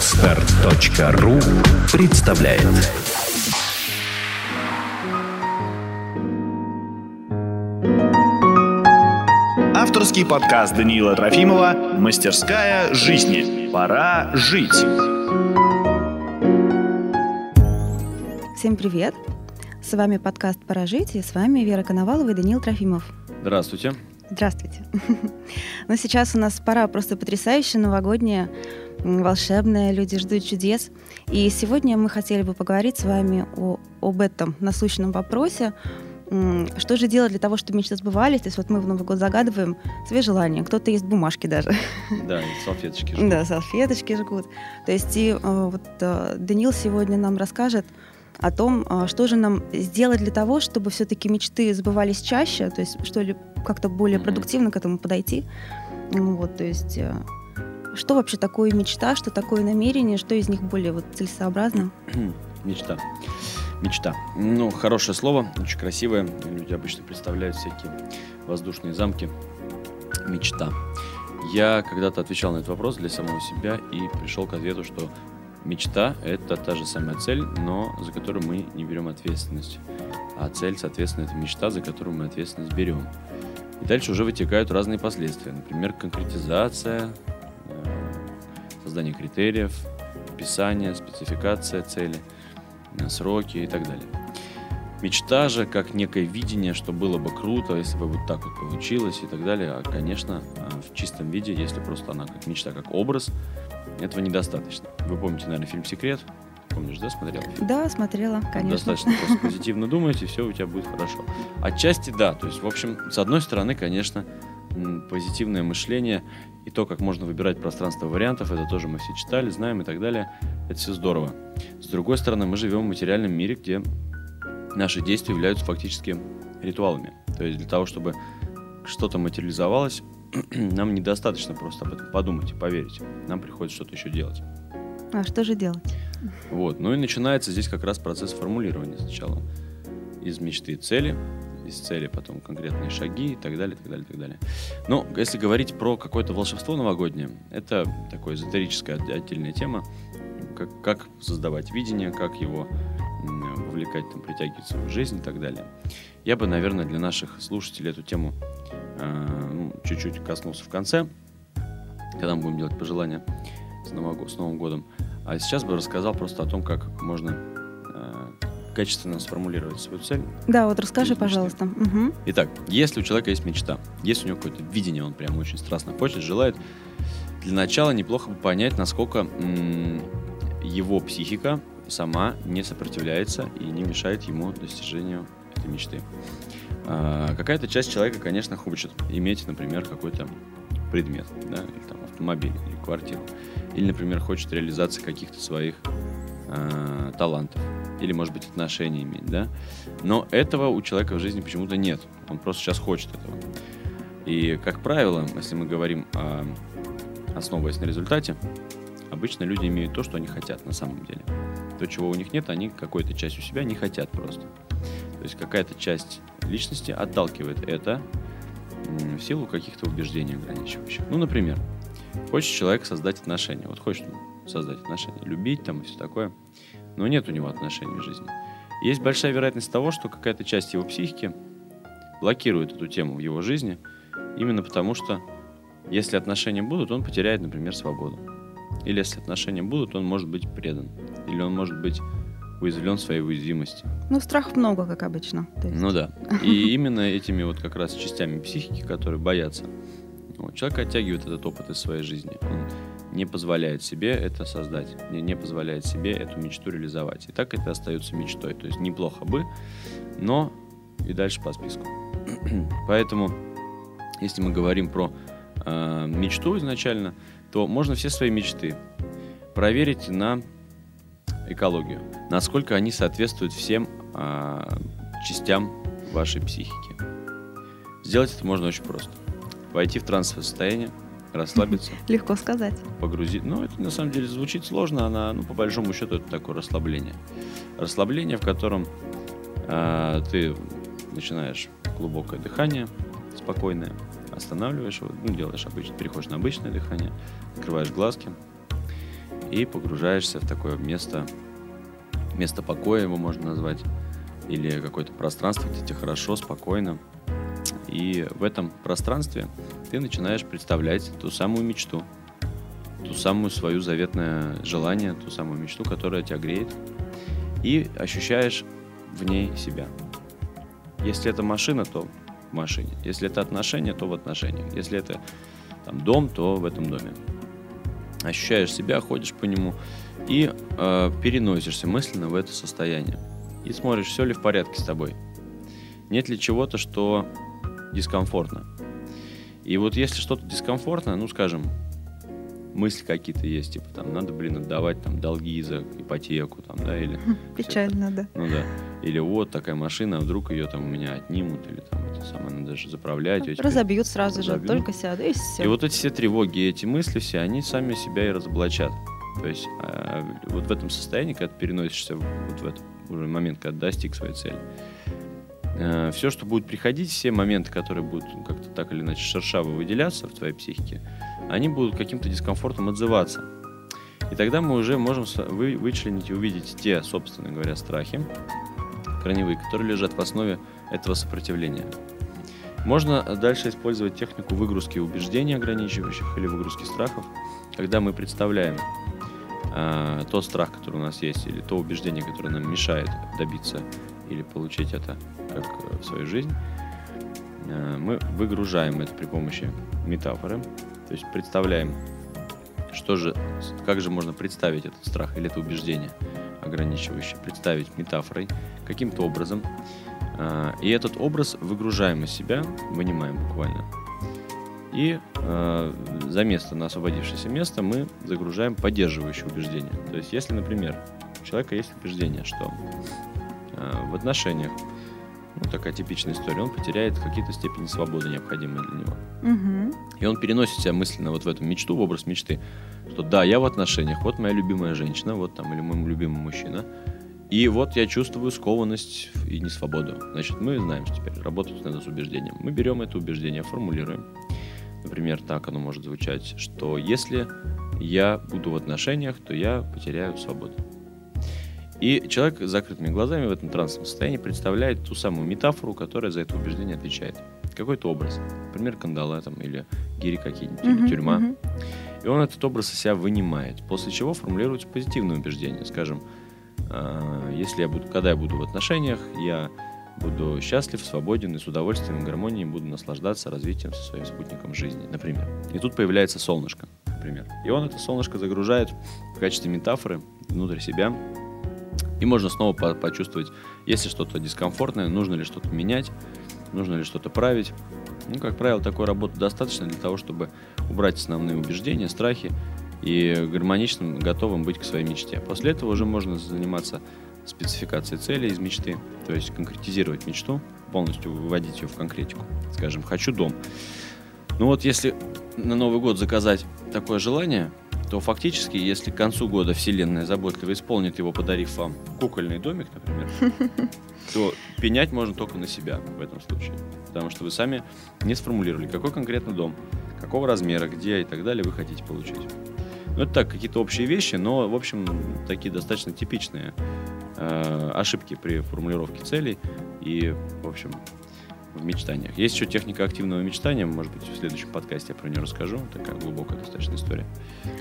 Отстар.ру представляет Авторский подкаст Даниила Трофимова «Мастерская жизни». Пора жить. Всем привет! С вами подкаст «Пора жить» и с вами Вера Коновалова и Даниил Трофимов. Здравствуйте. Здравствуйте. Но сейчас у нас пора просто потрясающая, новогодняя, волшебная, люди ждут чудес. И сегодня мы хотели бы поговорить с вами о, об этом насущном вопросе, что же делать для того, чтобы мечты сбывались? То есть вот мы в Новый год загадываем свои желания. Кто-то есть бумажки даже. Да, салфеточки жгут. Да, салфеточки жгут. То есть и э, вот э, Данил сегодня нам расскажет о том, э, что же нам сделать для того, чтобы все-таки мечты сбывались чаще, то есть что ли как-то более продуктивно к этому подойти. Вот, то есть э, что вообще такое мечта, что такое намерение, что из них более вот целесообразно? Мечта. Мечта. Ну, хорошее слово, очень красивое. Люди обычно представляют всякие воздушные замки. Мечта. Я когда-то отвечал на этот вопрос для самого себя и пришел к ответу, что мечта – это та же самая цель, но за которую мы не берем ответственность. А цель, соответственно, это мечта, за которую мы ответственность берем. И дальше уже вытекают разные последствия. Например, конкретизация, э, создание критериев, описание, спецификация цели, э, сроки и так далее. Мечта же, как некое видение, что было бы круто, если бы вот так вот получилось и так далее. А, конечно, э, в чистом виде, если просто она как мечта, как образ, этого недостаточно. Вы помните, наверное, фильм «Секрет»? Помнишь, да, смотрела? Да, смотрела, конечно. Достаточно просто позитивно думать, и все у тебя будет хорошо. Отчасти да. То есть, в общем, с одной стороны, конечно, позитивное мышление и то, как можно выбирать пространство вариантов, это тоже мы все читали, знаем и так далее. Это все здорово. С другой стороны, мы живем в материальном мире, где наши действия являются фактически ритуалами. То есть для того, чтобы что-то материализовалось, нам недостаточно просто об этом подумать и поверить. Нам приходится что-то еще делать. А что же делать? Вот. Ну и начинается здесь как раз процесс формулирования сначала. Из мечты цели, из цели потом конкретные шаги и так далее, так далее, так далее. Но если говорить про какое-то волшебство новогоднее, это такая эзотерическая отдельная тема, как, как создавать видение, как его вовлекать, там, притягиваться в жизнь и так далее. Я бы, наверное, для наших слушателей эту тему чуть-чуть коснулся в конце, когда мы будем делать пожелания с, Нового, с Новым годом. А сейчас бы рассказал просто о том, как можно э, качественно сформулировать свою цель. Да, вот расскажи, пожалуйста. Угу. Итак, если у человека есть мечта, если у него какое-то видение, он прям очень страстно хочет, желает, для начала неплохо бы понять, насколько его психика сама не сопротивляется и не мешает ему достижению этой мечты. А, какая-то часть человека, конечно, хочет иметь, например, какой-то предмет, да, или там автомобиль, или квартиру. Или, например, хочет реализации каких-то своих э, талантов. Или, может быть, отношения иметь, да. Но этого у человека в жизни почему-то нет. Он просто сейчас хочет этого. И, как правило, если мы говорим о, основываясь на результате, обычно люди имеют то, что они хотят на самом деле. То, чего у них нет, они какой-то часть у себя не хотят просто. То есть какая-то часть личности отталкивает это в силу каких-то убеждений ограничивающих. Ну, например, хочет человек создать отношения. Вот хочет создать отношения, любить там и все такое, но нет у него отношений в жизни. Есть большая вероятность того, что какая-то часть его психики блокирует эту тему в его жизни, именно потому что если отношения будут, он потеряет, например, свободу. Или если отношения будут, он может быть предан. Или он может быть уязвлен своей уязвимости. Ну, страхов много, как обычно. Есть... Ну да. И именно этими вот как раз частями психики, которые боятся, вот, человек оттягивает этот опыт из своей жизни. Он не позволяет себе это создать, не, не позволяет себе эту мечту реализовать. И так это остается мечтой. То есть неплохо бы, но и дальше по списку. Поэтому, если мы говорим про э, мечту изначально, то можно все свои мечты проверить на экологию, насколько они соответствуют всем э, частям вашей психики. Сделать это можно очень просто. Войти в трансовое состояние, расслабиться. Легко сказать. Погрузить. Ну, это на самом деле звучит сложно, она, ну, по большому счету, это такое расслабление. Расслабление, в котором э, ты начинаешь глубокое дыхание, спокойное, останавливаешь его, ну, делаешь обычно, переходишь на обычное дыхание, открываешь глазки и погружаешься в такое место, место покоя его можно назвать, или какое-то пространство, где тебе хорошо, спокойно. И в этом пространстве ты начинаешь представлять ту самую мечту, ту самую свою заветное желание, ту самую мечту, которая тебя греет, и ощущаешь в ней себя. Если это машина, то в машине. Если это отношения, то в отношениях. Если это там, дом, то в этом доме. Ощущаешь себя, ходишь по нему и э, переносишься мысленно в это состояние. И смотришь, все ли в порядке с тобой. Нет ли чего-то, что дискомфортно. И вот если что-то дискомфортно, ну, скажем, мысли какие-то есть, типа там надо, блин, отдавать там долги за ипотеку, там, да, или... Печально, да. Ну да. Или вот такая машина, а вдруг ее там у меня отнимут, или там это самое, надо даже заправлять. её теперь Разобьют сразу же, разобьют. только сяду, и все. И вот эти все тревоги, эти мысли все, они сами себя и разоблачат. То есть а, вот в этом состоянии, когда ты переносишься в- вот в этот уже момент, когда достиг своей цели, все, что будет приходить, все моменты, которые будут ну, как-то так или иначе шершаво выделяться в твоей психике, они будут каким-то дискомфортом отзываться. И тогда мы уже можем вычленить и увидеть те, собственно говоря, страхи корневые, которые лежат в основе этого сопротивления. Можно дальше использовать технику выгрузки убеждений ограничивающих или выгрузки страхов, когда мы представляем а, тот страх, который у нас есть, или то убеждение, которое нам мешает добиться или получить это как э, в свою жизнь, а, мы выгружаем это при помощи метафоры, то есть представляем, что же, как же можно представить этот страх или это убеждение ограничивающее, представить метафорой каким-то образом, а, и этот образ выгружаем из себя, вынимаем буквально. И э, за место, на освободившееся место, мы загружаем поддерживающее убеждение. То есть, если, например, у человека есть убеждение, что э, в отношениях, ну, такая типичная история, он потеряет какие-то степени свободы, необходимые для него. Мгм. И он переносит себя мысленно вот в эту мечту, в образ мечты, что да, я в отношениях, вот моя любимая женщина, вот там, или мой любимый мужчина, и вот я чувствую скованность и несвободу. Значит, мы знаем, что теперь работать надо с убеждением. Мы берем это убеждение, формулируем. Например, так оно может звучать, что если я буду в отношениях, то я потеряю свободу. И человек с закрытыми глазами в этом трансовом состоянии представляет ту самую метафору, которая за это убеждение отвечает. Какой-то образ. Например, кандала там, или гири какие-нибудь, или Мгм, тюрьма. мгм. И он этот образ из себя вынимает, после чего формулируется позитивное убеждение. Скажем, а, если я буду, когда я буду в отношениях, я буду счастлив, свободен и с удовольствием и гармонией буду наслаждаться развитием со своим спутником жизни, например. И тут появляется солнышко, например. И он это солнышко загружает в качестве метафоры внутрь себя. И можно снова по- почувствовать, есть ли что-то дискомфортное, нужно ли что-то менять, нужно ли что-то править. Ну, как правило, такой работы достаточно для того, чтобы убрать основные убеждения, страхи и гармоничным, готовым быть к своей мечте. После этого уже можно заниматься спецификацией цели из мечты, то есть конкретизировать мечту, полностью выводить ее в конкретику. Скажем, хочу дом. Ну вот если на Новый год заказать такое желание, то фактически, если к концу года Вселенная заботливо исполнит его, подарив вам кукольный домик, например, то пенять можно только на себя в этом случае. Потому что вы сами не сформулировали, какой конкретно дом, какого размера, где и так далее вы хотите получить. Ну, это так, какие-то общие вещи, но, в общем, такие достаточно типичные э, ошибки при формулировке целей и, в общем, в мечтаниях. Есть еще техника активного мечтания, может быть, в следующем подкасте я про нее расскажу. Такая глубокая достаточно история.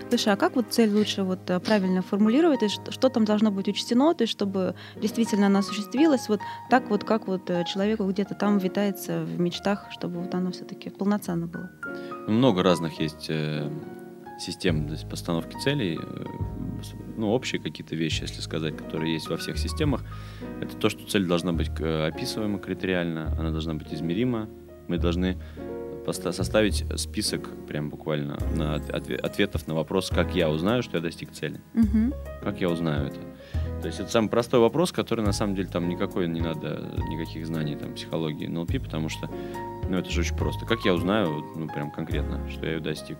Слушай, а как вот цель лучше вот э, правильно формулировать? Есть что, что там должно быть учтено, то есть чтобы действительно она осуществилась вот так вот, как вот э, человеку где-то там витается в мечтах, чтобы вот оно все-таки полноценно было? Много разных есть э, систем то есть постановки целей. ну, общие какие-то вещи, если сказать, которые есть во всех системах. Это то, что цель должна быть э, описываема критериально, она должна быть измерима. Мы должны составить список, прям буквально, на от- отве- ответов на вопрос, как я узнаю, что я достиг цели. Мгм. Как я узнаю это? То есть это самый простой вопрос, который на самом деле там никакой не надо, никаких знаний там психологии НЛП, потому что, ну это же очень просто. Как я узнаю, ну прям конкретно, что я ее достиг?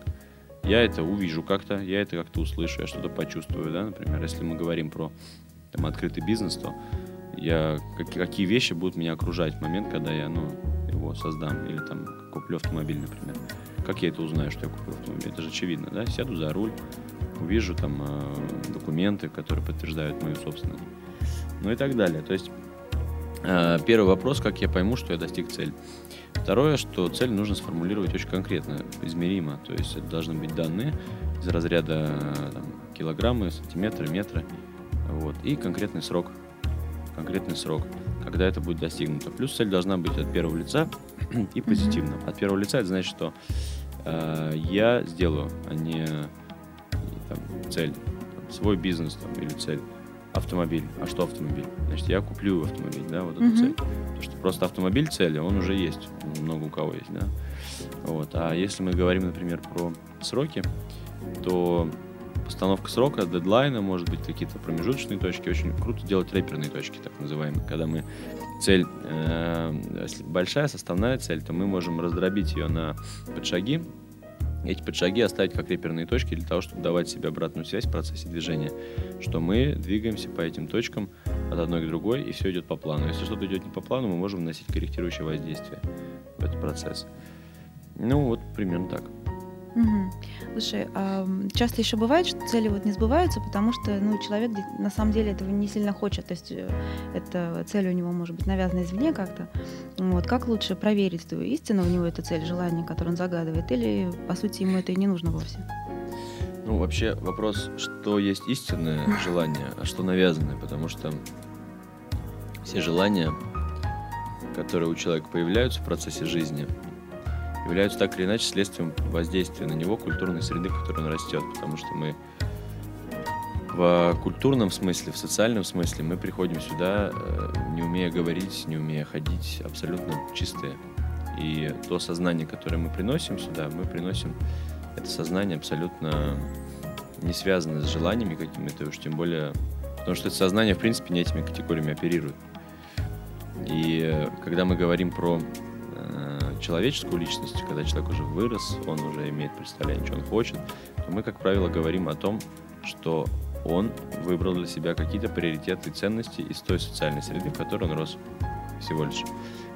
Я это увижу как-то, я это как-то услышу, я что-то почувствую, да, например, если мы говорим про там, открытый бизнес, то я, как- какие вещи будут меня окружать в момент, когда я, ну, его создам, или там куплю автомобиль, например. Как я это узнаю, что я куплю автомобиль? Это же очевидно, да? Сяду за руль, увижу там э, документы, которые подтверждают мою собственность. Ну и так далее. То есть э, первый вопрос, как я пойму, что я достиг цели. Второе, что цель нужно сформулировать очень конкретно, измеримо. То есть это должны быть данные из разряда там, килограммы, сантиметры, метры. Вот, и конкретный срок. Конкретный срок, когда это будет достигнуто. Плюс цель должна быть от первого лица и позитивно. От первого лица это значит, что э, я сделаю, а не там, цель, там, свой бизнес там, или цель автомобиль. А что автомобиль? Значит, я куплю автомобиль, да, вот эту Мгм. цель. Потому что просто автомобиль цель, он уже есть, много у кого есть, да. Вот. А если мы говорим, например, про сроки, то постановка срока, дедлайна, может быть, какие-то промежуточные точки. Очень круто делать рэперные точки, так называемые, когда мы цель, э, большая составная цель, то мы можем раздробить ее на подшаги, эти подшаги оставить как реперные точки для того, чтобы давать себе обратную связь в процессе движения, что мы двигаемся по этим точкам от одной к другой, и все идет по плану. Если что-то идет не по плану, мы можем вносить корректирующее воздействие в этот процесс. Ну, вот примерно так. Мгм. Слушай, а, часто еще бывает, что цели вот не сбываются, потому что ну, человек на самом деле этого не сильно хочет. То есть э, эта цель у него может быть навязана извне как-то. Вот. Как лучше проверить, что истинно у него эта цель, желание, которое он загадывает, или, по сути, ему это и не нужно вовсе? Ну, вообще вопрос, что есть истинное желание, а что навязанное, потому что все желания, которые у человека появляются в процессе жизни, являются так или иначе следствием воздействия на него культурной среды, в которой он растет, потому что мы в культурном смысле, в социальном смысле мы приходим сюда, э, не умея говорить, не умея ходить, абсолютно чистые. И то сознание, которое мы приносим сюда, мы приносим это сознание абсолютно не связано с желаниями какими-то, уж тем более, потому что это сознание, в принципе, не этими категориями оперирует. И э, когда мы говорим про человеческую личность, когда человек уже вырос, он уже имеет представление, что он хочет, то мы, как правило, говорим о том, что он выбрал для себя какие-то приоритеты и ценности из той социальной среды, в которой он рос всего лишь.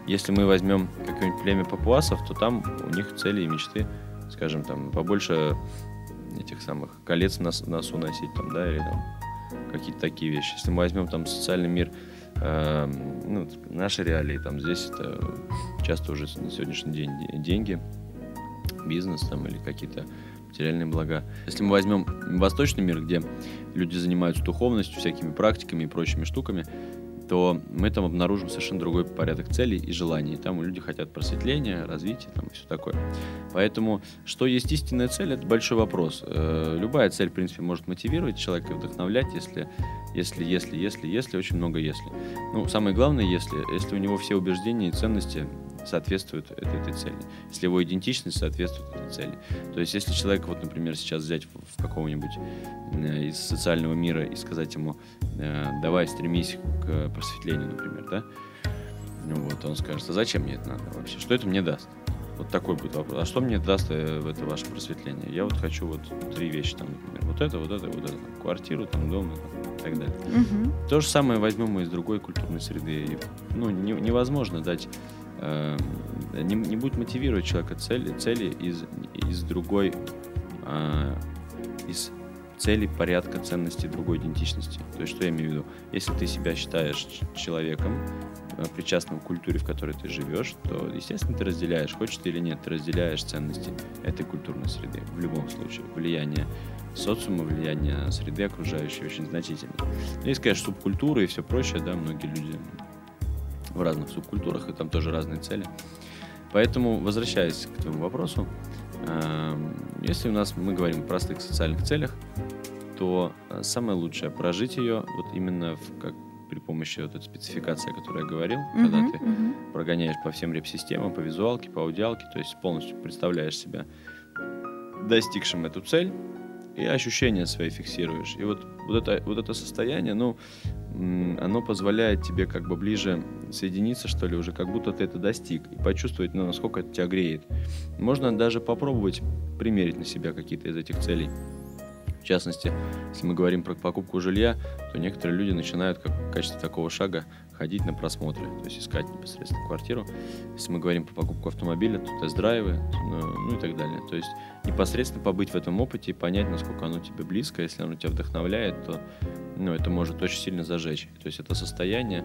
Если мы возьмем какое-нибудь племя папуасов, то там у них цели и мечты, скажем, там побольше этих самых колец на носу носить, там, да, или там какие-то такие вещи. Если мы возьмем там социальный мир, э, ну, наши реалии, там здесь это часто уже на сегодняшний день де- деньги, бизнес там или какие-то материальные блага. Если мы возьмем восточный мир, где люди занимаются духовностью, всякими практиками и прочими штуками, то мы там обнаружим совершенно другой порядок целей и желаний. Там люди хотят просветления, развития там, и все такое. Поэтому, что есть истинная цель, это большой вопрос. Э, Любая цель, в принципе, может мотивировать человека и вдохновлять, если, если, если, если, если, очень много если. Ну, самое главное, если, если у него все убеждения и ценности соответствуют этой, этой цели. Если его идентичность соответствует этой цели. То есть, если человек, вот, например, сейчас взять в, в какого-нибудь э, из социального мира и сказать ему, э, давай стремись к просветлению, например, да, вот, он скажет, а зачем мне это надо вообще? Что это мне даст? Вот такой будет вопрос. А что мне даст э, в это ваше просветление? Я вот хочу вот три вещи там, например. Вот это, вот это, вот это. Там, квартиру, там, дом там, и так далее. Мгм. То же самое возьмем мы из другой культурной среды. И, ну, не- невозможно дать, э, не, не будет мотивировать человека цели, цели из, из другой, э, из целей порядка ценностей другой идентичности. То есть, что я имею в виду? Если ты себя считаешь человеком, э, причастным к культуре, в которой ты живешь, то, естественно, ты разделяешь, хочешь ты или нет, ты разделяешь ценности этой культурной среды. В любом случае, влияние социума, влияние среды окружающей очень значительно. Ну, Есть, конечно, субкультуры и все прочее, да, многие люди в разных субкультурах, и там тоже разные цели. Поэтому, возвращаясь к твоему вопросу, эм, если у нас мы говорим о простых социальных целях, то э, самое лучшее прожить ее вот именно в, как при помощи вот этой спецификации, о которой я говорил, когда Мгм, ты мгм. прогоняешь по всем реп-системам, по визуалке, по аудиалке, то есть полностью представляешь себя достигшим эту цель и ощущения свои фиксируешь. И вот, вот, это, вот это состояние, ну, оно позволяет тебе как бы ближе соединиться, что ли, уже как будто ты это достиг, и почувствовать, ну, насколько это тебя греет. Можно даже попробовать примерить на себя какие-то из этих целей. В частности, если мы говорим про покупку жилья, то некоторые люди начинают как в качестве такого шага ходить на просмотры, то есть искать непосредственно квартиру. Если мы говорим про покупку автомобиля, то тест-драйвы, ну, ну и так далее. То есть непосредственно побыть в этом опыте и понять, насколько оно тебе близко. Если оно тебя вдохновляет, то ну, это может очень сильно зажечь. То есть это состояние,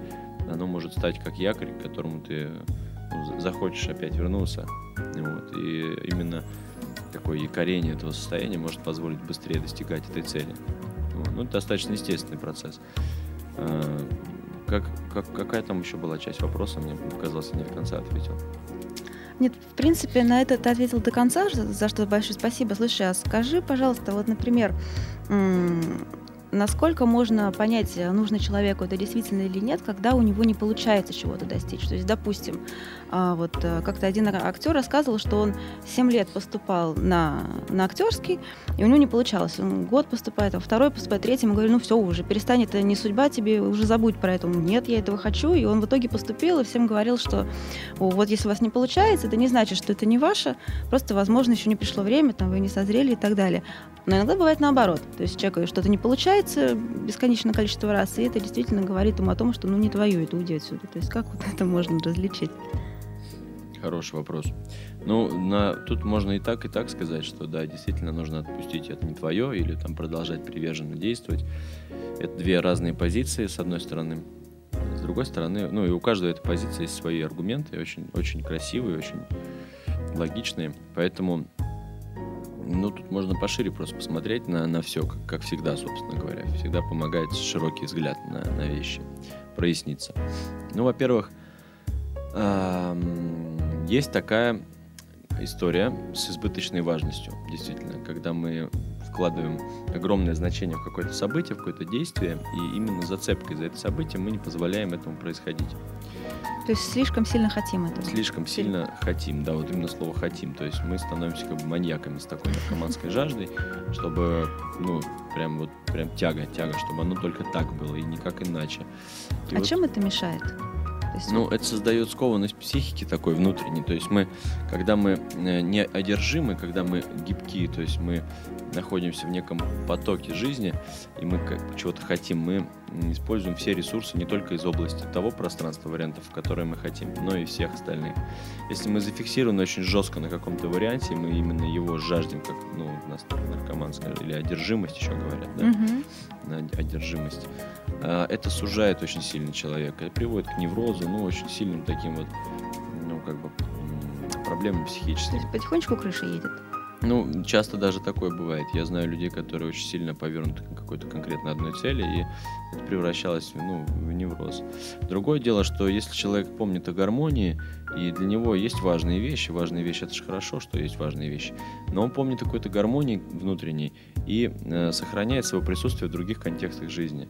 оно может стать как якорь, к которому ты ну, захочешь опять вернуться. Вот. И именно такое якорение этого состояния может позволить быстрее достигать этой цели. Ну, это достаточно естественный процесс. Как, как, какая там еще была часть вопроса? Мне показалось, я не до конца ответил. Нет, в принципе, на это ты ответил до конца, за что большое спасибо. Слушай, а скажи, пожалуйста, вот, например, насколько можно понять, нужно человеку это действительно или нет, когда у него не получается чего-то достичь. То есть, допустим, вот э, как-то один актер рассказывал, что он 7 лет поступал на, на актерский, и у него не получалось. Он год поступает, а второй поступает, третий, ему говорили, ну все, уже перестань, это не судьба тебе, уже забудь про это. Он, Нет, я этого хочу. И он в итоге поступил, и всем говорил, что вот если у вас не получается, это не значит, что это не ваше, просто, возможно, еще не пришло время, там, вы не созрели и так далее. Но иногда бывает наоборот. То есть человеку что-то не получается бесконечное количество раз, и это действительно говорит ему о том, что ну не твое, это уйди отсюда. То есть как вот это можно различить? Хороший вопрос. Ну, на, тут можно и так, и так сказать, что да, действительно нужно отпустить, это не твое, или там продолжать приверженно действовать. Это две разные позиции, с одной стороны. С другой стороны, ну и у каждой этой позиции есть свои аргументы, очень, очень красивые, очень логичные. Поэтому, ну, тут можно пошире просто посмотреть на, на все, как, как всегда, собственно говоря. Всегда помогает широкий взгляд на, на вещи, проясниться. Ну, во-первых, эм, есть такая история с избыточной важностью, действительно, когда мы вкладываем огромное значение в какое-то событие, в какое-то действие, и именно зацепкой за это событие мы не позволяем этому происходить. То есть слишком сильно хотим это? Слишком сильно хотим, да, вот именно слово хотим. То есть мы становимся как бы маньяками с такой наркоманской жаждой, чтобы, ну, прям вот, прям тяга, тяга, чтобы оно только так было и никак иначе. И а вот... чем это мешает? Есть... Ну, это создает скованность психики такой внутренней. То есть мы, когда мы э, не одержимы, когда мы гибкие, то есть мы находимся в неком потоке жизни, и мы как чего-то хотим, мы используем все ресурсы не только из области того пространства вариантов, которые мы хотим, но и всех остальных. Если мы зафиксированы очень жестко на каком-то варианте, мы именно его жаждем, как ну, у нас наркоманская или одержимость еще говорят, да? Угу. Одержимость. А, это сужает очень сильно человека. Это приводит к неврозу, ну, очень сильным таким вот, ну, как бы, проблемам психическим. Потихонечку крыша едет. Ну, часто даже такое бывает. Я знаю людей, которые очень сильно повернуты к какой-то конкретно одной цели, и это превращалось ну, в невроз. Другое дело, что если человек помнит о гармонии, и для него есть важные вещи, важные вещи это же хорошо, что есть важные вещи, но он помнит о какой-то гармонии внутренней и э, сохраняет свое присутствие в других контекстах жизни.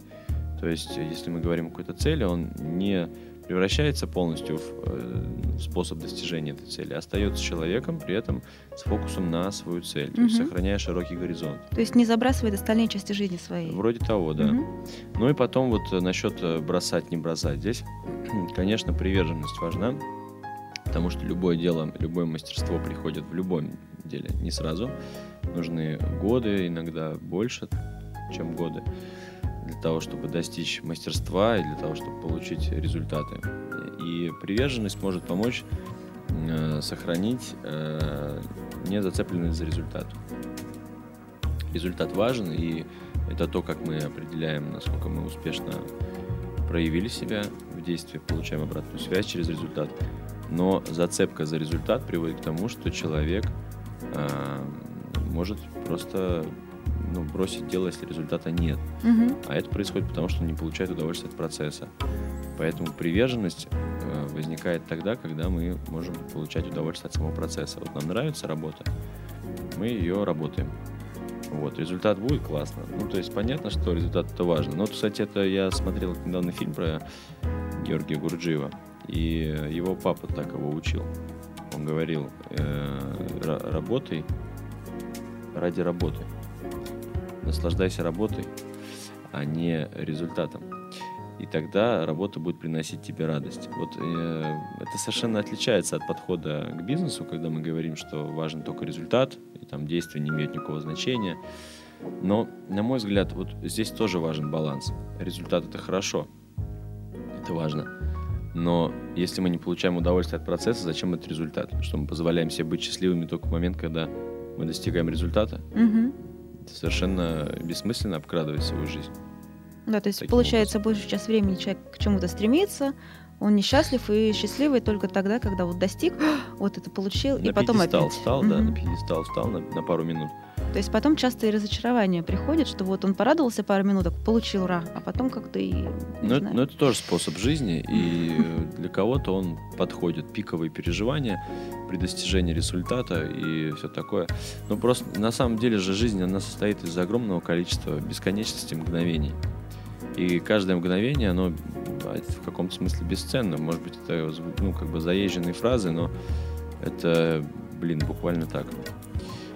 То есть, если мы говорим о какой-то цели, он не превращается полностью в э, способ достижения этой цели, остается человеком, при этом с фокусом на свою цель, угу. то есть сохраняя широкий горизонт. То есть не забрасывает остальные части жизни своей. Вроде того, да. Угу. Ну и потом вот э, насчет э, бросать, не бросать. Здесь, конечно, приверженность важна, потому что любое дело, любое мастерство приходит в любом деле не сразу. Нужны годы, иногда больше, чем годы для того, чтобы достичь мастерства и для того, чтобы получить результаты. И приверженность может помочь э, сохранить э, незацепленность за результат. Результат важен, и это то, как мы определяем, насколько мы успешно проявили себя в действии, получаем обратную связь через результат. Но зацепка за результат приводит к тому, что человек э, может просто ну, бросить дело, если результата нет. Угу. А это происходит потому, что не получает удовольствие от процесса. Поэтому приверженность э, возникает тогда, когда мы можем получать удовольствие от самого процесса. Вот нам нравится работа, мы ее работаем. Вот, результат будет классно. Ну, то есть понятно, что результат это важно. Но, кстати, это я смотрел недавно фильм про Георгия Гурджиева. И его папа так его учил. Он говорил, э, работай ради работы наслаждайся работой, а не результатом. И тогда работа будет приносить тебе радость. Вот э, это совершенно отличается от подхода к бизнесу, когда мы говорим, что важен только результат, и там действия не имеют никакого значения. Но, на мой взгляд, вот здесь тоже важен баланс. Результат это хорошо. Это важно. Но если мы не получаем удовольствие от процесса, зачем этот результат? Что мы позволяем себе быть счастливыми только в момент, когда мы достигаем результата? Мгм. Совершенно бессмысленно обкрадывать свою жизнь. Да, то есть Таким получается, больше сейчас времени человек к чему-то стремится, он несчастлив и счастливый только тогда, когда вот достиг, вот это получил, и на потом пьедестал опять. встал, да, Мгм. на пьедестал встал на, на пару минут. То есть потом часто и разочарование приходит, что вот он порадовался пару минуток, получил ра, а потом как-то и Но, это- но это тоже способ жизни, и э, для кого-то он подходит. Пиковые переживания при достижении результата и все такое. Но просто на самом деле же жизнь, она состоит из огромного количества бесконечности мгновений. И каждое мгновение, оно в каком-то смысле бесценно. Может быть, это ну, как бы заезженные фразы, но это, блин, буквально так.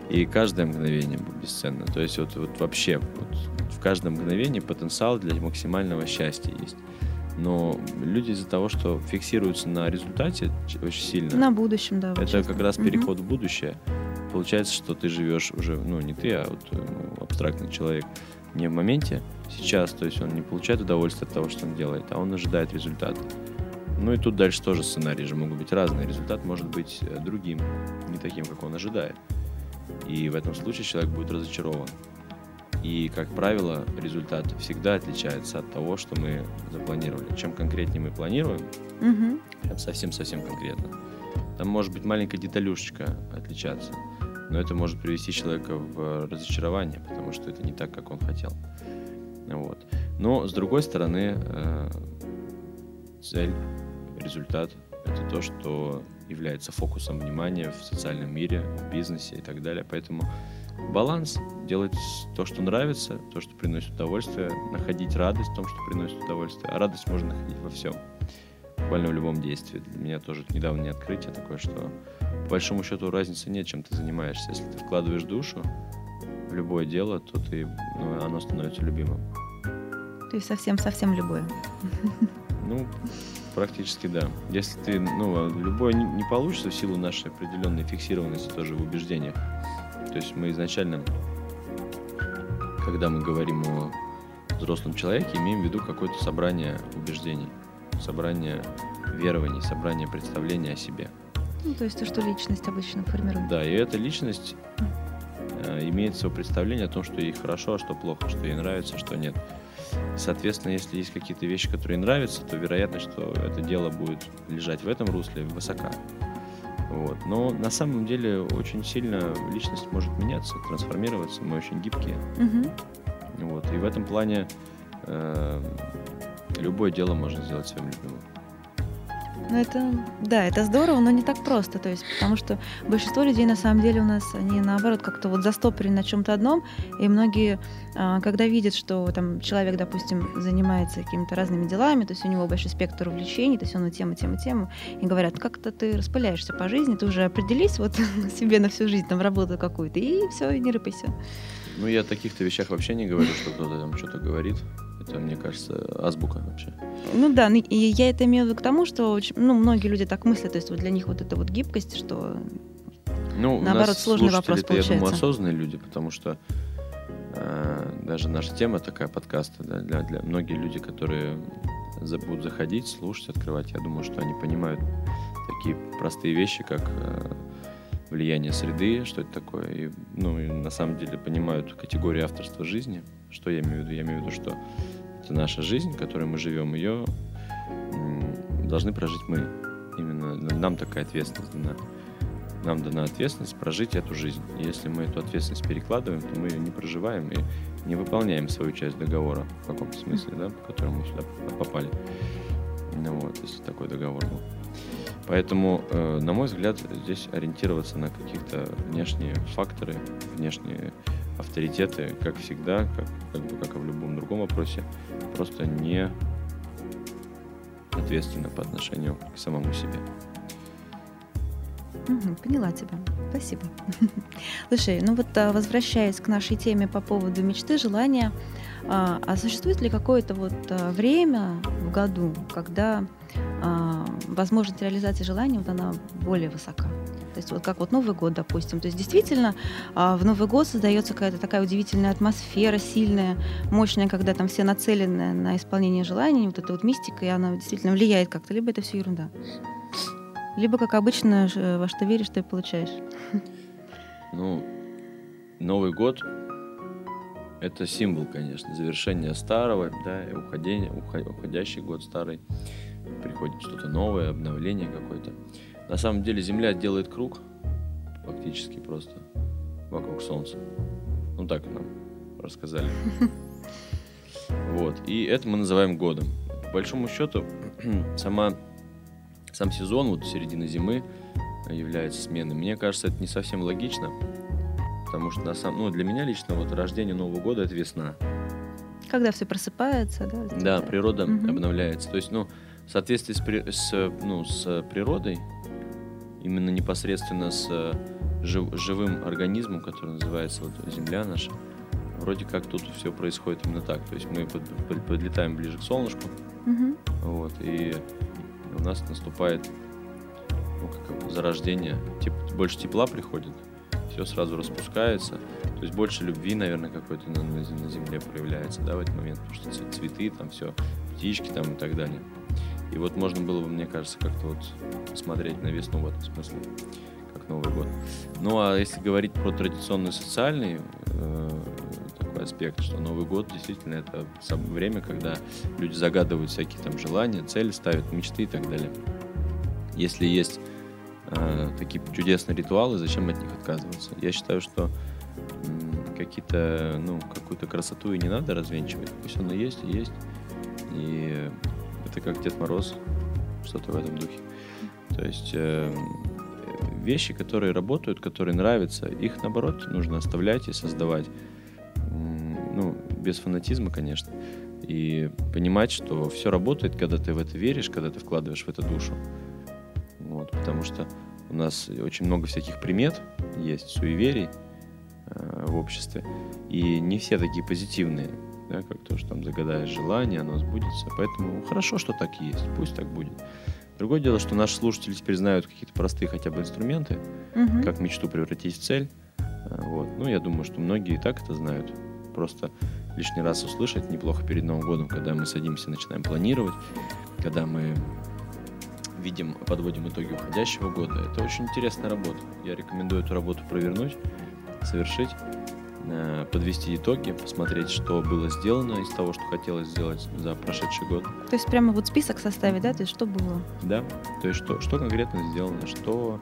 И каждое мгновение бесценно. То есть вот, вот вообще вот в каждом мгновении потенциал для максимального счастья есть. Но люди из-за того, что фиксируются на результате очень сильно, На будущем, да. это как раз переход в будущее. Получается, что ты живешь уже, ну не ты, а вот ну, абстрактный человек, не в моменте сейчас, то есть он не получает удовольствие от того, что он делает, а он ожидает результата. Ну и тут дальше тоже сценарии же могут быть разные. Результат может быть э, другим, не таким, как он ожидает. И в этом случае человек будет разочарован. И, как правило, результат всегда отличается от того, что мы запланировали. Чем конкретнее мы планируем, Мгм. прям совсем-совсем конкретно, там может быть маленькая деталюшечка отличаться, но это может привести человека в разочарование, потому что это не так, как он хотел. Вот. Но, с другой стороны, э, цель, результат — это то, что является фокусом внимания в социальном мире, в бизнесе и так далее. Поэтому баланс, делать то, что нравится, то, что приносит удовольствие, находить радость в том, что приносит удовольствие. А радость можно находить во всем, буквально в любом действии. Для меня тоже недавно не открытие такое, что по большому счету разницы нет, чем ты занимаешься. Если ты вкладываешь душу в любое дело, то ты, ну, оно становится любимым. То есть совсем-совсем любое. Ну, практически да. Если ты, ну, любое не, не получится в силу нашей определенной фиксированности тоже в убеждениях. То есть мы изначально, когда мы говорим о взрослом человеке, имеем в виду какое-то собрание убеждений, собрание верований, собрание представления о себе. Ну, то есть то, что личность обычно формирует. Да, и эта личность э, имеет свое представление о том, что ей хорошо, а что плохо, что ей нравится, а что нет. Соответственно, если есть какие-то вещи, которые нравятся, то вероятность, что это дело будет лежать в этом русле, высока. Вот. Но на самом деле очень сильно личность может меняться, трансформироваться, мы очень гибкие. Мгм. Вот. И в этом плане э, любое дело можно сделать своим любимым. Ну, это, да, это здорово, но не так просто. То есть, потому что большинство людей, на самом деле, у нас, они наоборот как-то вот застопорены на чем-то одном. И многие, а, когда видят, что там человек, допустим, занимается какими-то разными делами, то есть у него большой спектр увлечений, то есть он и тему, тему, тему, и говорят, как-то ты распыляешься по жизни, ты уже определись вот себе на всю жизнь, там, работу какую-то, и все, не рыпайся. Ну, я о таких-то вещах вообще не говорю, что кто-то там что-то говорит. Это, мне кажется, азбука вообще. Ну да, ну и я это имею в виду к тому, что очень- ну, многие люди так мыслят, то есть вот для них вот эта вот гибкость, что Ну, у Наоборот, нас сложный вопрос слушатели-то, я думаю, получается. осознанные люди, потому что э, даже наша тема такая подкаста, да, для, для многие люди, которые за- будут заходить, слушать, открывать, я думаю, что они понимают такие простые вещи, как э, влияние среды, что это такое, и, ну, и на самом деле понимают категорию авторства жизни. Что я имею в виду? Я имею в виду, что это наша жизнь, в которой мы живем, ее должны прожить мы. Именно нам такая ответственность дана нам дана ответственность прожить эту жизнь. И если мы эту ответственность перекладываем, то мы ее не проживаем и не выполняем свою часть договора в каком-то смысле, да, по которому мы сюда попали. Ну вот, если такой договор был. Поэтому, э, на мой взгляд, здесь ориентироваться на каких-то внешние факторы, внешние авторитеты, как всегда, как, как бы как и в любом другом вопросе, просто не ответственно по отношению к самому себе. Поняла тебя. Спасибо. Слушай, ну вот а, возвращаясь к нашей теме по поводу мечты, желания, а, а существует ли какое-то вот а, время в году, когда возможность реализации желания вот она более высока? То есть вот как вот Новый год, допустим. То есть действительно а, в Новый год создается какая-то такая удивительная атмосфера, сильная, мощная, когда там все нацелены на исполнение желаний, вот эта вот мистика, и она действительно влияет как-то. Либо это все ерунда. Либо, как обычно, ж- во что веришь, то и получаешь. Ну, Новый год — это символ, конечно, завершения старого, да, и уходения, ухо- уходящий год старый. Приходит что-то новое, обновление какое-то. На самом деле Земля делает круг, фактически просто, вокруг Солнца. Ну, так нам рассказали. Вот. И это мы называем годом. По большому счету, сама, сам сезон, вот середина зимы, является сменой. Мне кажется, это не совсем логично, потому что на самом, ну, для меня лично вот рождение Нового года это весна. Когда все просыпается, да? Да, природа Мгм. обновляется. То есть, ну, в соответствии с, с, ну, с природой, именно непосредственно с э, жив- живым организмом, который называется вот Земля наша, вроде как тут все происходит именно так. То есть мы под- под- подлетаем ближе к солнышку, Мгм. вот, и у нас наступает ну, как зарождение, теп- больше тепла приходит, все сразу распускается, то есть больше любви, наверное, какой-то на, на зем- на земле проявляется, да, в этот момент, потому что цветы, там все, птички там и так далее. И вот можно было бы, мне кажется, как-то вот смотреть на весну в этом смысле, как Новый год. Ну а если говорить про традиционный социальный э, такой аспект, что Новый год действительно это сам- время, когда люди загадывают всякие там желания, цели ставят, мечты и так далее. Если есть э, такие чудесные ритуалы, зачем от них отказываться? Я считаю, что какие-то, ну, какую-то красоту и не надо развенчивать. Пусть оно есть и есть. И это как Дед Мороз, что-то в этом духе. То есть э, вещи, которые работают, которые нравятся, их наоборот нужно оставлять и создавать. Ну, без фанатизма, конечно. И понимать, что все работает, когда ты в это веришь, когда ты вкладываешь в это душу. Вот, потому что у нас очень много всяких примет есть, суеверий э, в обществе. И не все такие позитивные, да, как то, что там загадаешь желание, оно сбудется. Поэтому хорошо, что так есть, пусть так будет. Другое дело, что наши слушатели теперь знают какие-то простые хотя бы инструменты, Мгм. как мечту превратить в цель. А, Вот. Ну, я думаю, что многие и так это знают. Просто лишний раз услышать неплохо перед Новым годом, когда мы садимся и начинаем планировать, когда мы видим, подводим итоги уходящего года. Это очень интересная работа. Я рекомендую эту работу провернуть, совершить, подвести итоги, посмотреть, что было сделано из того, что хотелось сделать за прошедший год. То есть прямо вот список составить, да? То есть что было? Да, то есть что, что конкретно сделано, что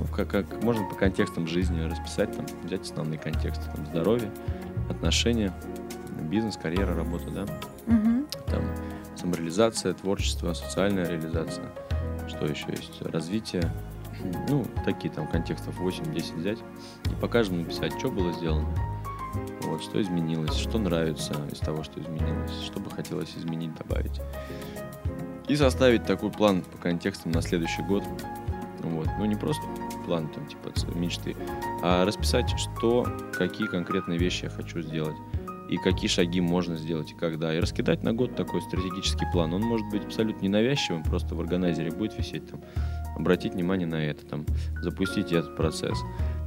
ну, как, как можно по контекстам жизни расписать, там, взять основные контексты, там, здоровье, отношения, бизнес, карьера, работа, да, Мгм. там, самореализация, творчество, социальная реализация, что еще есть, развитие, ну, такие там контекстов 8-10 взять, и по каждому написать, что было сделано, вот, что изменилось, что нравится из того, что изменилось, что бы хотелось изменить, добавить. И составить такой план по контекстам на следующий год. Вот. Ну, не просто план, там, типа, мечты, а расписать, что, какие конкретные вещи я хочу сделать, и какие шаги можно сделать, и когда. И раскидать на год такой стратегический план. Он может быть абсолютно ненавязчивым, просто в органайзере будет висеть там, обратить внимание на это, там, запустить этот процесс.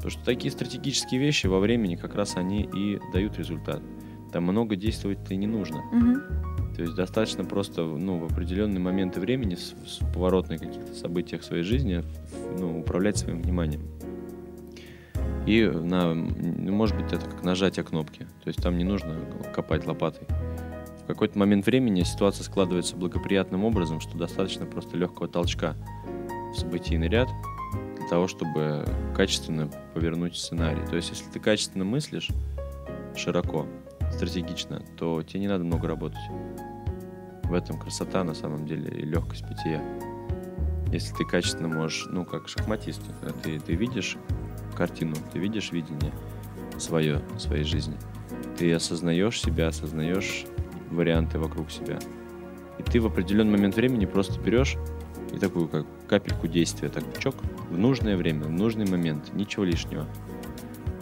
Потому что такие стратегические вещи во времени как раз они и дают результат. Там много действовать-то и не нужно. Мгм. То есть достаточно просто ну, в определенные моменты времени, с, с поворотных каких-то событиях своей жизни, в- ну, управлять своим вниманием. И на, м, может быть, это как нажатие кнопки. То есть там не нужно копать лопатой. В какой-то момент времени ситуация складывается благоприятным образом, что достаточно просто легкого толчка в событийный ряд для того, чтобы качественно повернуть сценарий. То есть если ты качественно мыслишь, широко, стратегично, то тебе не надо много работать. В этом красота на самом деле и легкость бытия. Если ты качественно можешь, ну, как шахматист, когда ты, ты видишь картину, ты видишь видение свое, своей жизни. Ты осознаешь себя, осознаешь варианты вокруг себя. И ты в определенный момент времени просто берешь и такую как капельку действия, так чок, в нужное время, в нужный момент, ничего лишнего.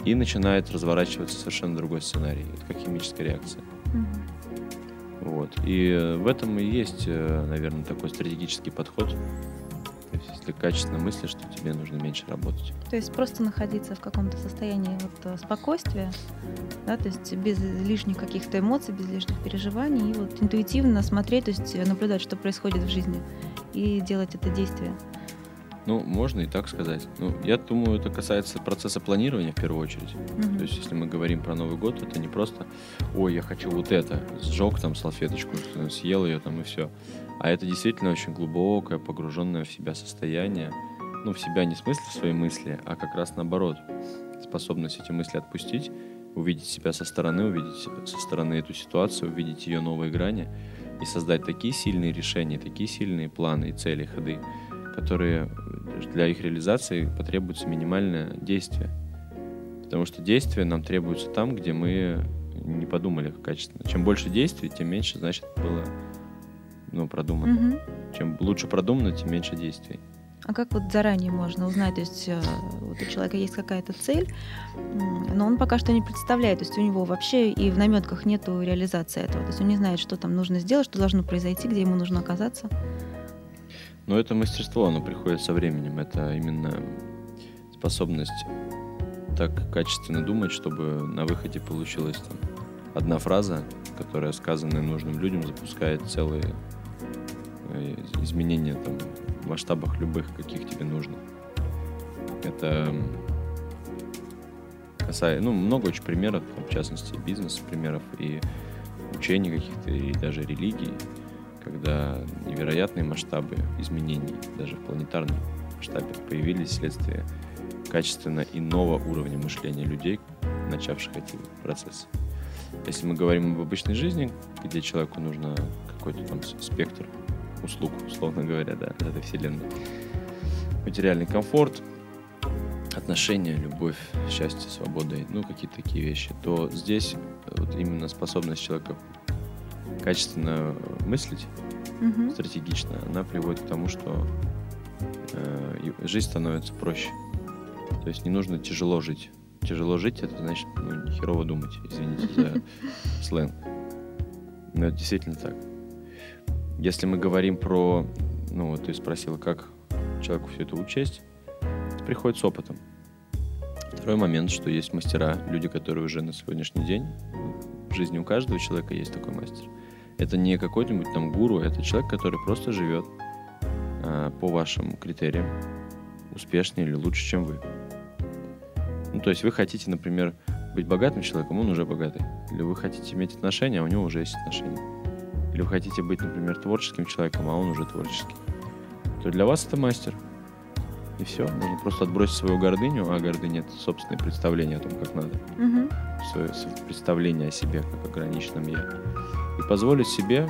И начинает разворачиваться совершенно другой сценарий. Это как химическая реакция. Мгм. Вот. И э, в этом и есть, э, наверное, такой стратегический подход То есть, если качественно мыслишь, то тебе нужно меньше работать. То есть просто находиться в каком-то состоянии вот э, спокойствия, да, то есть без лишних каких-то эмоций, без лишних переживаний, и вот интуитивно смотреть, то есть наблюдать, что происходит в жизни, и делать это действие. Ну, можно и так сказать. Ну, я думаю, это касается процесса планирования в первую очередь. Мгм. То есть, если мы говорим про Новый год, это не просто, ой, я хочу вот это, сжег там салфеточку, съел ее там и все. А это действительно очень глубокое, погруженное в себя состояние. Ну, в себя не в смысле в свои мысли, а как раз наоборот. Способность эти мысли отпустить, увидеть себя со стороны, увидеть со стороны эту ситуацию, увидеть ее новые грани и создать такие сильные решения, такие сильные планы и цели, ходы, которые для их реализации потребуется минимальное действие. Потому что действия нам требуются там, где мы не подумали качественно. Чем больше действий, тем меньше, значит, было ну, продумано. Мгм. Чем лучше продумано, тем меньше действий. А как вот заранее можно узнать, то есть э, вот у человека есть какая-то цель, но он пока что не представляет, то есть у него вообще и в наметках нету реализации этого, то есть он не знает, что там нужно сделать, что должно произойти, где ему нужно оказаться. Но это мастерство, оно приходит со временем. Это именно способность так качественно думать, чтобы на выходе получилась там одна фраза, которая, сказанная нужным людям, запускает целые э, изменения там, в масштабах любых, каких тебе нужно. Это касается, ну, много очень примеров, в частности, бизнес-примеров и учений каких-то, и даже религий, когда невероятные масштабы изменений, даже в планетарном масштабе, появились вследствие качественно иного уровня мышления людей, начавших эти процессы. Если мы говорим об обычной жизни, где человеку нужно какой-то там спектр услуг, условно говоря, да, этой вселенной, материальный комфорт, отношения, любовь, счастье, свобода, ну, какие-то такие вещи, то здесь вот именно способность человека качественно мыслить, Мгм. стратегично, она приводит к тому, что э, жизнь становится проще. То есть не нужно тяжело жить. Тяжело жить это значит ну, херово думать, извините за сленг. Но это действительно так. Если мы говорим про, ну вот ты спросила, как человеку все это учесть, это приходит с опытом. Второй момент, что есть мастера, люди, которые уже на сегодняшний день в жизни у каждого человека есть такой мастер. Это не какой-нибудь там гуру, это человек, который просто живет а, по вашим критериям успешнее или лучше, чем вы. Ну, то есть вы хотите, например, быть богатым человеком, он уже богатый. Или вы хотите иметь отношения, а у него уже есть отношения. Или вы хотите быть, например, творческим человеком, а он уже творческий. То для вас это мастер. И все. Можно просто отбросить свою гордыню, а гордыня это собственное представление о том, как надо Мгм. свое представление о себе как ограниченном я. И позволить себе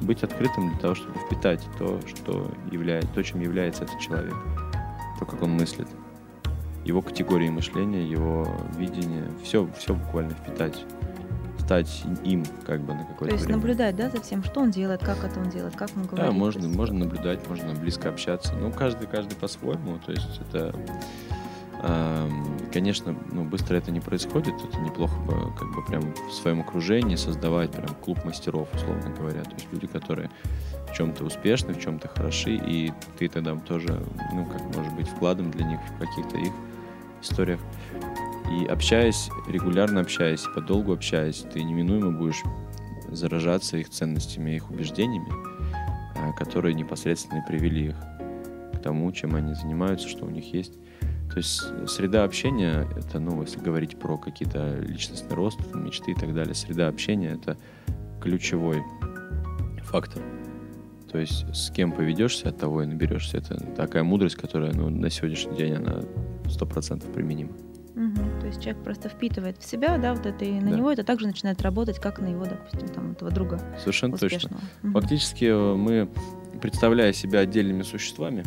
быть открытым для того, чтобы впитать то, что является, то, чем является этот человек, то, как он мыслит, его категории мышления, его видение, все, все буквально впитать, стать им как бы на То какое-то есть время. наблюдать, да, за всем, что он делает, как это он делает, как он говорит. Да, то можно, есть- можно наблюдать, можно близко общаться. Ну, каждый, каждый по-своему. То есть это, эм, конечно, ну, быстро это не происходит. Это неплохо бы как бы прям в своем окружении создавать прям клуб мастеров, условно говоря. То есть люди, которые в чем-то успешны, в чем-то хороши, и ты тогда тоже, ну, как может быть, вкладом для них в каких-то их историях. И общаясь, регулярно общаясь, подолгу общаясь, ты неминуемо будешь заражаться их ценностями, их убеждениями, а, которые непосредственно привели их к тому, чем они занимаются, что у них есть. То есть среда общения, это, ну, если говорить про какие-то личностный рост, мечты и так далее, среда общения — это ключевой фактор. То есть с кем поведешься, от того и наберешься. Это такая мудрость, которая ну, на сегодняшний день, она сто процентов применима. То есть человек просто впитывает в себя, да, вот это, и на Да. него это также начинает работать, как на его, допустим, там, этого друга Совершенно точно. успешного. Мгм. Фактически э, мы, представляя себя отдельными существами,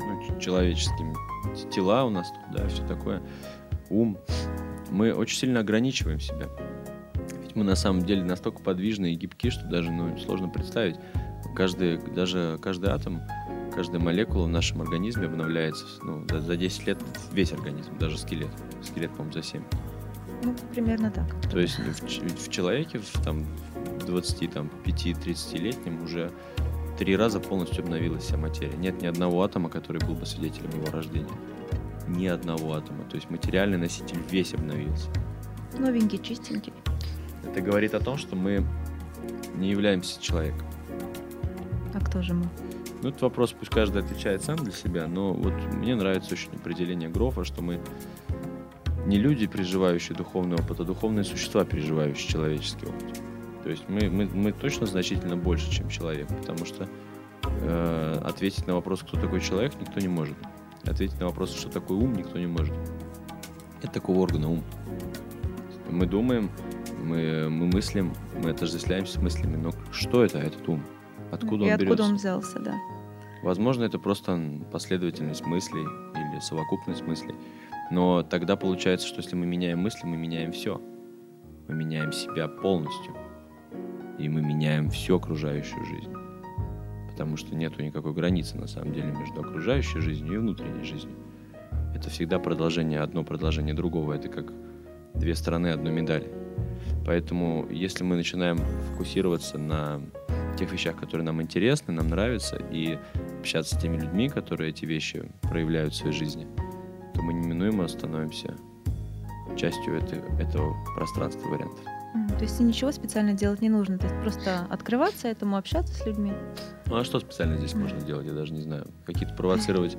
ну, человеческими, тела у нас тут, да, все такое, ум, мы очень сильно ограничиваем себя. Ведь мы на самом деле настолько подвижны и гибки, что даже ну, сложно представить. Каждый, даже каждый атом, каждая молекула в нашем организме обновляется ну, за- за 10 лет весь организм, даже скелет. Скелет, по-моему, за 7. Ну, примерно так. То есть в, в человеке в, там, в 25-30-летнем уже три раза полностью обновилась вся материя. Нет ни одного атома, который был бы свидетелем его рождения. Ни одного атома. То есть материальный носитель весь обновился. Новенький, чистенький. Это говорит о том, что мы не являемся человеком. А кто же мы? Ну, этот вопрос пусть каждый отвечает сам для себя, но вот мне нравится очень определение Грофа, что мы не люди, переживающие духовный опыт, а духовные существа, переживающие человеческий опыт. То есть мы, мы, мы точно значительно больше, чем человек, потому что э, ответить на вопрос, кто такой человек, никто не может. Ответить на вопрос, что такое ум, никто не может. Нет такого органа ум. Мы думаем, мы, мы мыслим, мы отождествляемся с мыслями, но что это, этот ум? Откуда И он откуда берется? он взялся, да. Возможно, это просто последовательность мыслей или совокупность мыслей. Но тогда получается, что если мы меняем мысли, мы меняем все. Мы меняем себя полностью. И мы меняем всю окружающую жизнь. Потому что нету никакой границы, на самом деле, между окружающей жизнью и внутренней жизнью. Это всегда продолжение, одно продолжение другого. Это как две стороны одной медали. Поэтому, если мы начинаем фокусироваться на тех вещах, которые нам интересны, нам нравятся, и общаться с теми людьми, которые эти вещи проявляют в своей жизни, то мы неминуемо становимся частью этой- этого пространства вариантов. То есть ничего специально делать не нужно. То есть просто открываться этому, общаться с людьми. Ну а что специально здесь можно делать, я даже не знаю. Какие-то провоцировать...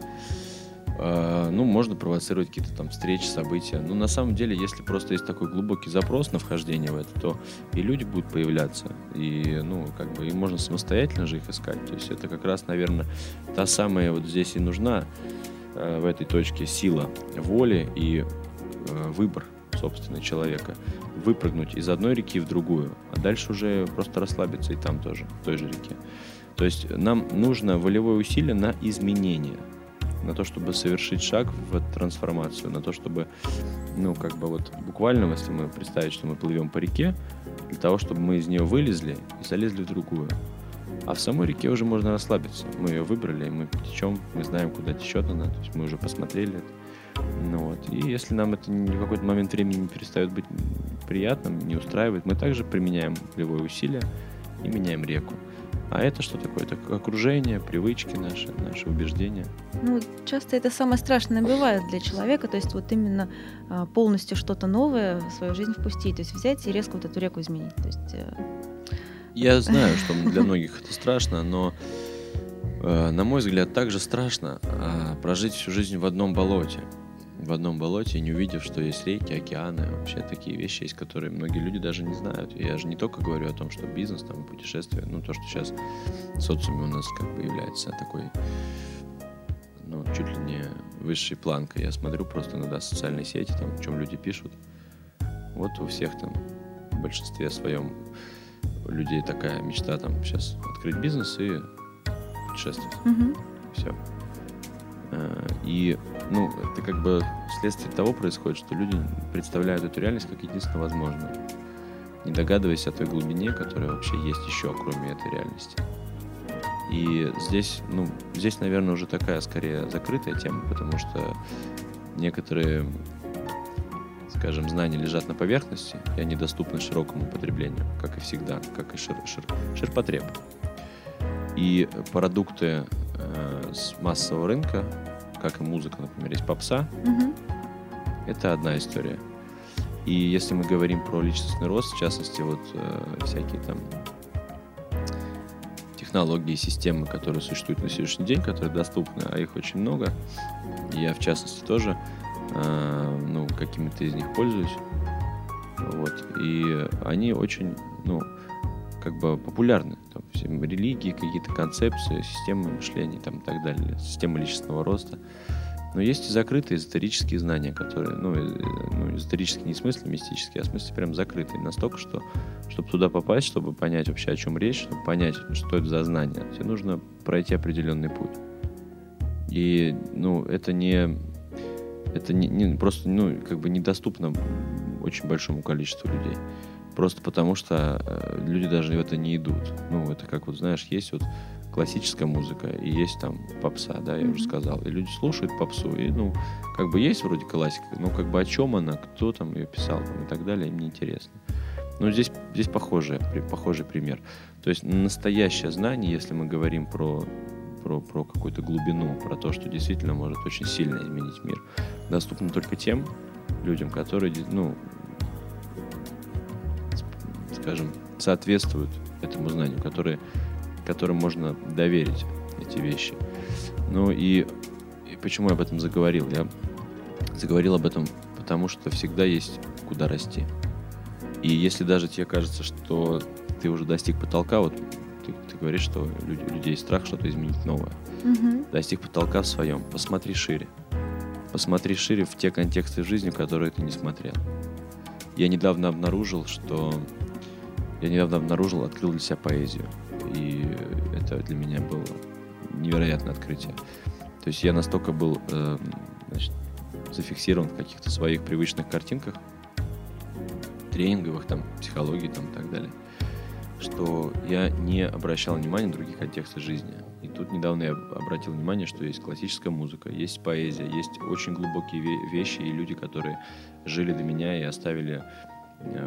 э, ну, можно провоцировать какие-то там встречи, события. Но на самом деле, если просто есть такой глубокий запрос на вхождение в это, то и люди будут появляться. И, ну, как бы, и можно самостоятельно же их искать. То есть это как раз, наверное, та самая вот здесь и нужна э, в этой точке сила воли и э, выбор собственного человека. Выпрыгнуть из одной реки в другую, а дальше уже просто расслабиться и там тоже, в той же реке. То есть нам нужно волевое усилие на изменение, на то, чтобы совершить шаг в трансформацию, на то, чтобы, ну, как бы вот буквально, если мы представить, что мы плывем по реке, для того, чтобы мы из нее вылезли и залезли в другую. А в самой реке уже можно расслабиться. Мы ее выбрали, мы течем, мы знаем, куда течет она, то есть мы уже посмотрели. Ну вот. И если нам это в какой-то момент времени не перестает быть приятным, не устраивает, мы также применяем волевое усилие и меняем реку. А это что такое? Это окружение, привычки наши, наши убеждения. Ну, часто это самое страшное бывает для человека, то есть вот именно а, полностью что-то новое в свою жизнь впустить, то есть взять и резко вот эту реку изменить. То есть э, Я знаю, что для многих это страшно, но, э, на мой взгляд, также страшно э, прожить всю жизнь в одном болоте. В одном болоте, не увидев, что есть реки, океаны, вообще такие вещи есть, которые многие люди даже не знают. Я же не только говорю о том, что бизнес, там, путешествия, ну, то, что сейчас в социуме у нас как бы является такой, ну, чуть ли не высшей планкой. Я смотрю просто иногда социальные сети, там, о чем люди пишут. Вот у всех там, в большинстве своем, людей такая мечта там сейчас открыть бизнес и путешествовать. мгм. Все. И, ну, это как бы вследствие того происходит, что люди представляют эту реальность как единственно возможную, не догадываясь о той глубине, которая вообще есть еще, кроме этой реальности. И здесь, ну, здесь, наверное, уже такая скорее закрытая тема, потому что некоторые, скажем, знания лежат на поверхности, и они доступны широкому потреблению, как и всегда, как и шир, шир, ширпотреб. И продукты э, с массового рынка, как и музыка, например, есть попса, Мгм. это одна история. И если мы говорим про личностный рост, в частности, вот э, всякие там технологии, системы, которые существуют на сегодняшний день, которые доступны, а их очень много. Я, в частности, тоже э, ну, какими-то из них пользуюсь. Вот. И они очень, ну, как бы популярны. Там, все религии, какие-то концепции, системы мышления там, и так далее, системы личностного роста. Но есть и закрытые эзотерические знания, которые, ну, э, ну эзотерические не в смысле мистические, а в смысле прям закрытые. Настолько, что, чтобы туда попасть, чтобы понять вообще, о чем речь, чтобы понять, что это за знание, тебе нужно пройти определенный путь. И, ну, это не, это не, не- просто, ну, как бы недоступно очень большому количеству людей. Просто потому что э, люди даже в это не идут. Ну, это как вот, знаешь, есть вот классическая музыка и есть там попса, да, я уже сказал. И люди слушают попсу, и, ну, как бы есть вроде классика, но как бы о чем она, кто там ее писал там, и так далее, им неинтересно. Ну, здесь, здесь похожий, похожий пример. То есть настоящее знание, если мы говорим про, про, про какую-то глубину, про то, что действительно может очень сильно изменить мир, доступно только тем людям, которые, ну, скажем, соответствуют этому знанию, которые, которым можно доверить эти вещи. Ну и, и почему я об этом заговорил? Я заговорил об этом, потому что всегда есть куда расти. И если даже тебе кажется, что ты уже достиг потолка, вот ты, ты говоришь, что у людей страх что-то изменить новое. Угу. Достиг потолка в своем, посмотри шире. Посмотри шире в те контексты жизни, в которые ты не смотрел. Я недавно обнаружил, что я недавно обнаружил, открыл для себя поэзию. И это для меня было невероятное открытие. То есть я настолько был э, значит, зафиксирован в каких-то своих привычных картинках, тренинговых, там, психологии там, и так далее, что я не обращал внимания на других контексты жизни. И тут недавно я обратил внимание, что есть классическая музыка, есть поэзия, есть очень глубокие вещи и люди, которые жили до меня и оставили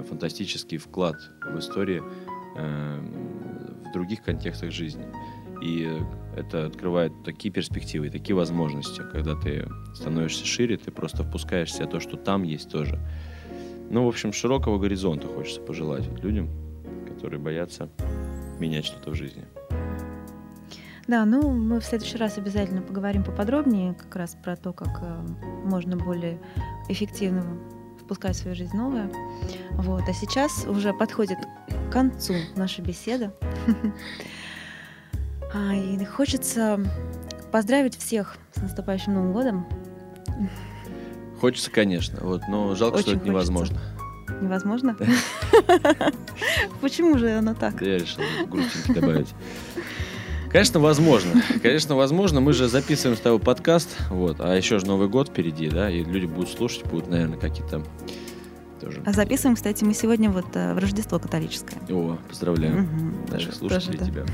фантастический вклад в истории э, в других контекстах жизни. И это открывает такие перспективы, такие возможности. Когда ты становишься шире, ты просто впускаешь в себя то, что там есть тоже. Ну, в общем, широкого горизонта хочется пожелать людям, которые боятся менять что-то в жизни. Да, ну мы в следующий раз обязательно поговорим поподробнее как раз про то, как э, можно более эффективно впускать в свою жизнь новое. Вот. А сейчас уже подходит к концу наша беседа. А, и хочется поздравить всех с наступающим Новым годом. Хочется, конечно, вот, но жалко, Очень что это невозможно. Невозможно? Почему же оно так? я решил грустинки добавить. Конечно, возможно. Конечно, возможно. Мы же записываем с тобой подкаст, вот, а еще же Новый год впереди, да, и люди будут слушать, будут, наверное, какие-то тоже. А записываем, кстати, мы сегодня вот э, в Рождество католическое. О, поздравляю угу, наших слушателей тоже, тебя.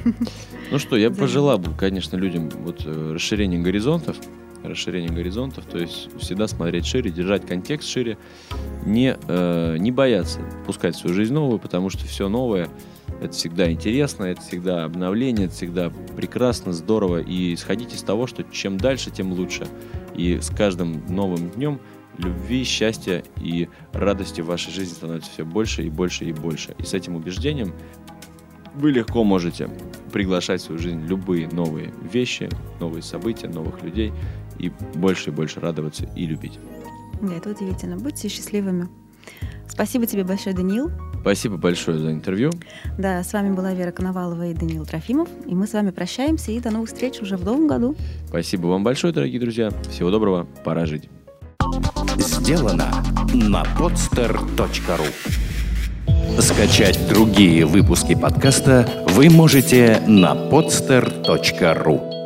Ну что, я пожелал бы, конечно, людям вот э, расширения горизонтов, расширение горизонтов, то есть всегда смотреть шире, держать контекст шире, не, э, не бояться пускать свою жизнь новую, потому что все новое это всегда интересно, это всегда обновление, это всегда прекрасно, здорово. И исходить из того, что чем дальше, тем лучше. И с каждым новым днем любви, счастья и радости в вашей жизни становится все больше и больше и больше. И с этим убеждением вы легко можете приглашать в свою жизнь любые новые вещи, новые события, новых людей и больше и больше радоваться и любить. Да, это удивительно. Будьте счастливыми. Спасибо тебе большое, Даниил. Спасибо большое за интервью. Да, с вами была Вера Коновалова и Даниил Трофимов. И мы с вами прощаемся и до новых встреч уже в новом году. Спасибо вам большое, дорогие друзья. Всего доброго. Пора жить. Сделано на podster.ru Скачать другие выпуски подкаста вы можете на podster.ru